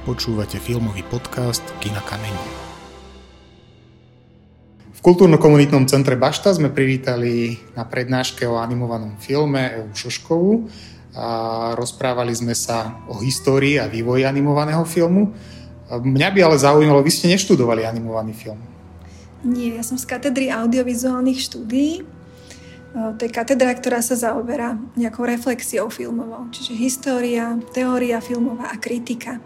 Počúvate filmový podcast Kina Kameň. V kultúrno-komunitnom centre Bašta sme privítali na prednáške o animovanom filme Evu Šoškovú a rozprávali sme sa o histórii a vývoji animovaného filmu. Mňa by ale zaujímalo, vy ste neštudovali animovaný film. Nie, ja som z katedry audiovizuálnych štúdií to je katedra, ktorá sa zaoberá nejakou reflexiou filmovou, čiže história, teória filmová a kritika.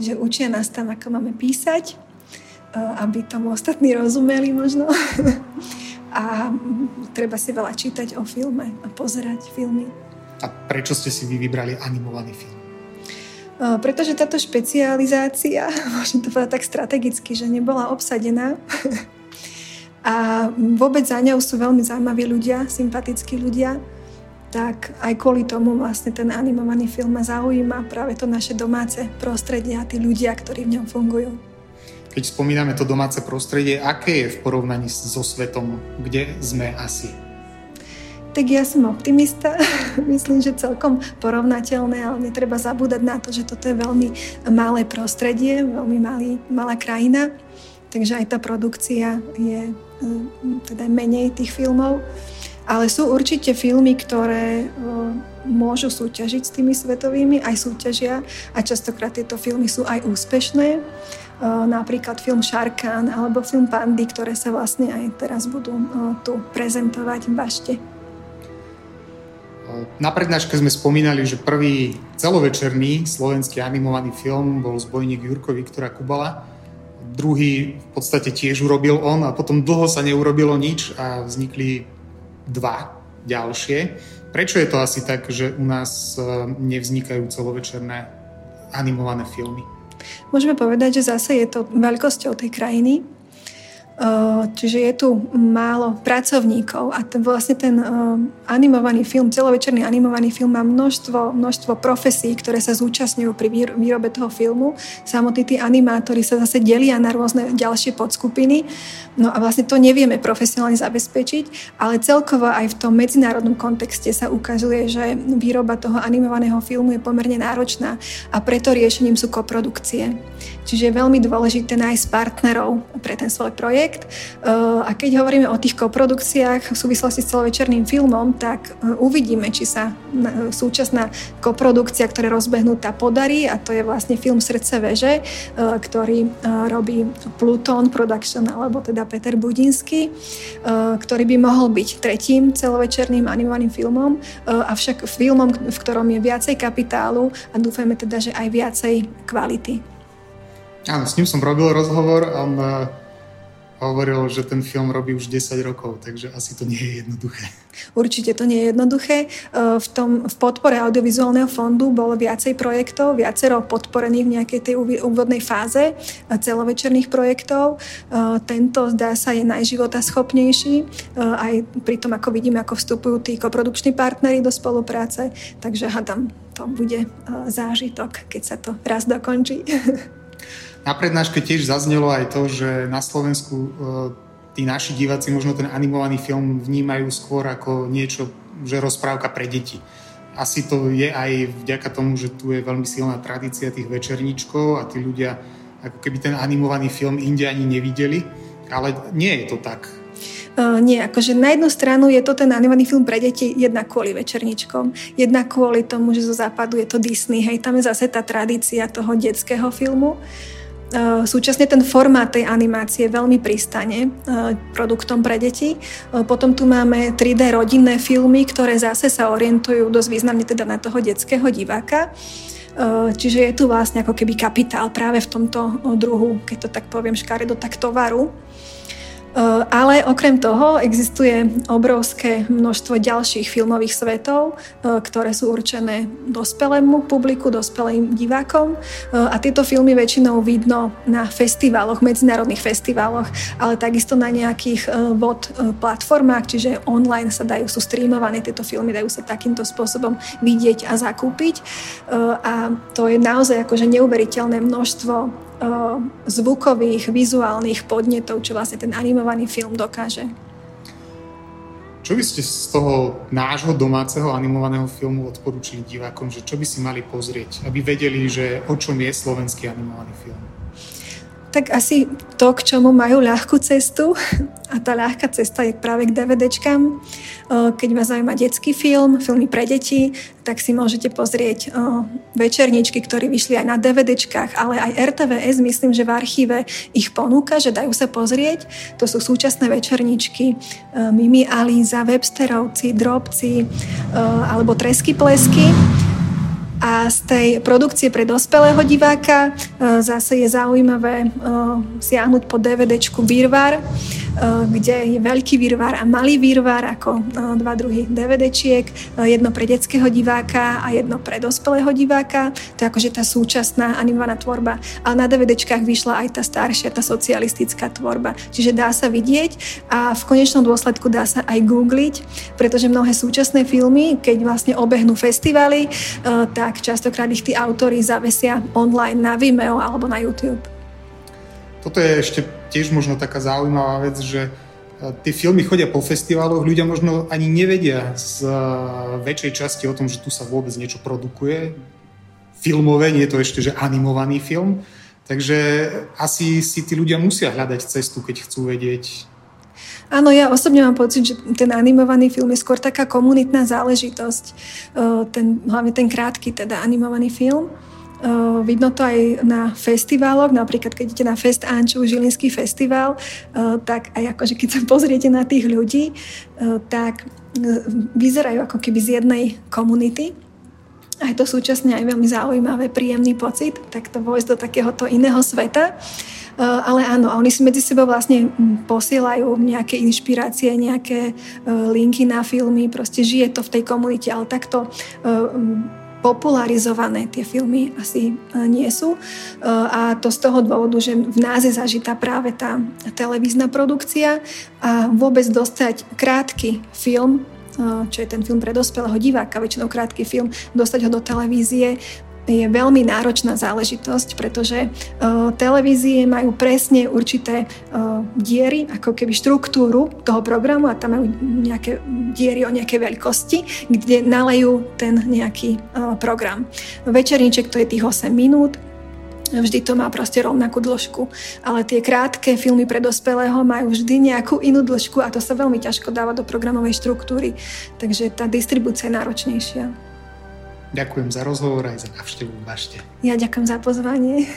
Čiže učia nás tam, ako máme písať, aby tomu ostatní rozumeli možno. a treba si veľa čítať o filme a pozerať filmy. A prečo ste si vy vybrali animovaný film? Pretože táto špecializácia, môžem to povedať tak strategicky, že nebola obsadená a vôbec za ňou sú veľmi zaujímaví ľudia, sympatickí ľudia, tak aj kvôli tomu vlastne ten animovaný film ma zaujíma práve to naše domáce prostredie a tí ľudia, ktorí v ňom fungujú. Keď spomíname to domáce prostredie, aké je v porovnaní so svetom, kde sme asi? Tak ja som optimista. Myslím, že celkom porovnateľné, ale netreba zabúdať na to, že toto je veľmi malé prostredie, veľmi malý, malá krajina. Takže aj tá produkcia je Hm, teda menej tých filmov. Ale sú určite filmy, ktoré môžu súťažiť s tými svetovými, aj súťažia a častokrát tieto filmy sú aj úspešné. Napríklad film Sharkan alebo film Pandy, ktoré sa vlastne aj teraz budú tu prezentovať v Bašte. Na prednáške sme spomínali, že prvý celovečerný slovenský animovaný film bol Zbojník Jurko Viktora Kubala druhý v podstate tiež urobil on a potom dlho sa neurobilo nič a vznikli dva ďalšie. Prečo je to asi tak, že u nás e, nevznikajú celovečerné animované filmy? Môžeme povedať, že zase je to veľkosťou tej krajiny, Čiže je tu málo pracovníkov a ten, vlastne ten animovaný film, celovečerný animovaný film má množstvo, množstvo profesí, ktoré sa zúčastňujú pri výrobe toho filmu. Samotní tí animátori sa zase delia na rôzne ďalšie podskupiny. No a vlastne to nevieme profesionálne zabezpečiť, ale celkovo aj v tom medzinárodnom kontexte sa ukazuje, že výroba toho animovaného filmu je pomerne náročná a preto riešením sú koprodukcie. Čiže je veľmi dôležité nájsť partnerov pre ten svoj projekt. Uh, a keď hovoríme o tých koprodukciách v súvislosti s celovečerným filmom, tak uh, uvidíme, či sa uh, súčasná koprodukcia, ktorá je rozbehnutá, podarí. A to je vlastne film Srdce veže, ktorý robí Pluton Production alebo teda Peter Budinský, ktorý by mohol byť tretím celovečerným animovaným filmom, avšak filmom, v ktorom je viacej kapitálu a dúfajme teda, že aj viacej kvality. Áno, s ním som robil rozhovor on hovoril, že ten film robí už 10 rokov, takže asi to nie je jednoduché. Určite to nie je jednoduché. Uh, v, tom, v podpore audiovizuálneho fondu bolo viacej projektov, viacero podporených v nejakej tej úvodnej fáze celovečerných projektov. Uh, tento, zdá sa, je najživotaschopnejší, aj pri tom, ako vidíme, ako vstupujú tí koprodukční partnery do spolupráce. Takže hadam, to bude zážitok, keď sa to raz dokončí. Na prednáške tiež zaznelo aj to, že na Slovensku e, tí naši diváci možno ten animovaný film vnímajú skôr ako niečo, že rozprávka pre deti. Asi to je aj vďaka tomu, že tu je veľmi silná tradícia tých večerníčkov a tí ľudia ako keby ten animovaný film inde ani nevideli, ale nie je to tak. Uh, nie, akože na jednu stranu je to ten animovaný film pre deti jedna kvôli večerničkom, jedna kvôli tomu, že zo západu je to Disney, hej, tam je zase tá tradícia toho detského filmu. Uh, súčasne ten formát tej animácie veľmi pristane eh, produktom pre deti. Eh, potom tu máme 3D rodinné filmy, ktoré zase sa orientujú dosť významne teda na toho detského diváka. Čiže je tu vlastne ako keby kapitál práve v tomto druhu, keď to tak poviem škaredo, tak tovaru. Eh, ale okrem toho existuje obrovské množstvo ďalších filmových svetov, eh, ktoré sú určené dospelému publiku, dospelým divákom. Eh, a tieto filmy väčšinou vidno na festivaloch, medzinárodných festivaloch, ale takisto na nejakých VOD platformách, čiže online sa dajú, sú streamované tieto filmy, dajú sa takýmto spôsobom vidieť a zakúpiť. A to je naozaj akože neuveriteľné množstvo zvukových, vizuálnych podnetov, čo vlastne ten animovaný film dokáže. Čo by ste z toho nášho domáceho animovaného filmu odporúčili divákom, že čo by si mali pozrieť, aby vedeli, že o čom je slovenský animovaný film? Tak asi to, k čomu majú ľahkú cestu a tá ľahká cesta je práve k DVDčkám. Keď vás zaujíma detský film, filmy pre deti, tak si môžete pozrieť večerničky, ktoré vyšli aj na DVDčkách, ale aj RTVS, myslím, že v archíve ich ponúka, že dajú sa pozrieť. To sú súčasné večerničky Mimi Alíza, Websterovci, Drobci alebo Tresky plesky. A z tej produkcie pre dospelého diváka e, zase je zaujímavé e, siahnuť po DVDčku Birvar, kde je veľký výrvar a malý výrvar ako eh, dva druhy DVDčiek, eh, jedno pre detského diváka a jedno pre dospelého diváka. To je akože tá súčasná animovaná tvorba. Ale na DVDčkách vyšla aj tá staršia, tá socialistická tvorba. Čiže dá sa vidieť a v konečnom dôsledku dá sa aj googliť, pretože mnohé súčasné filmy, keď vlastne obehnú festivaly, tak častokrát ich tí autory zavesia online na Vimeo alebo na YouTube. Toto je ešte tiež možno taká zaujímavá vec, že e, tie filmy chodia po festivaloch, ľudia možno ani nevedia z e, väčšej časti o tom, že tu sa vôbec niečo produkuje. Filmové, nie je to ešte, že animovaný film. Takže asi si tí ľudia musia hľadať cestu, keď chcú vedieť. Áno, ja osobne mám pocit, že ten animovaný film je skôr taká komunitná záležitosť. E, ten, hlavne ten krátky teda animovaný film Uh, vidno to aj na festivaloch, napríklad keď idete na Fest Anču, Žilinský festival, uh, tak aj akože keď sa pozriete na tých ľudí, uh, tak vyzerajú ako keby z jednej komunity. A je to súčasne aj veľmi zaujímavé, príjemný pocit, tak to vojsť do takéhoto iného sveta. Ale áno, oni si medzi sebou vlastne posielajú nejaké inšpirácie, nejaké linky na filmy, proste žije to v tej komunite, ale takto popularizované tie filmy asi e, nie sú. E, a to z toho dôvodu, že v nás je zažitá práve tá televízna produkcia a vôbec dostať krátky film, e, čo je ten film pre dospelého diváka, väčšinou krátky film, dostať ho do televízie, je veľmi náročná záležitosť, pretože uh, televízie majú presne určité uh, diery, ako keby štruktúru toho programu a tam majú nejaké diery o nejakej veľkosti, kde nalejú ten nejaký uh, program. Večerníček to je tých 8 minút, Vždy to má proste rovnakú dĺžku. Ale tie krátke filmy pre dospelého majú vždy nejakú inú dĺžku a to sa veľmi ťažko dáva do programovej štruktúry. Takže tá distribúcia je náročnejšia. Ďakujem za rozhovor aj za návštevu v Bašte. Ja ďakujem za pozvanie.